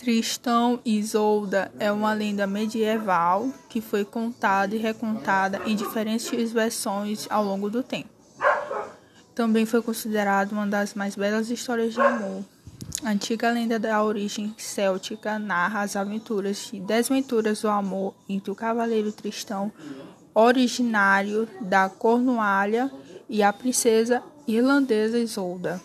Tristão e Isolda é uma lenda medieval que foi contada e recontada em diferentes versões ao longo do tempo. Também foi considerada uma das mais belas histórias de amor. A antiga lenda da origem céltica narra as aventuras e desventuras do amor entre o cavaleiro Tristão, originário da Cornualha, e a princesa irlandesa Isolda.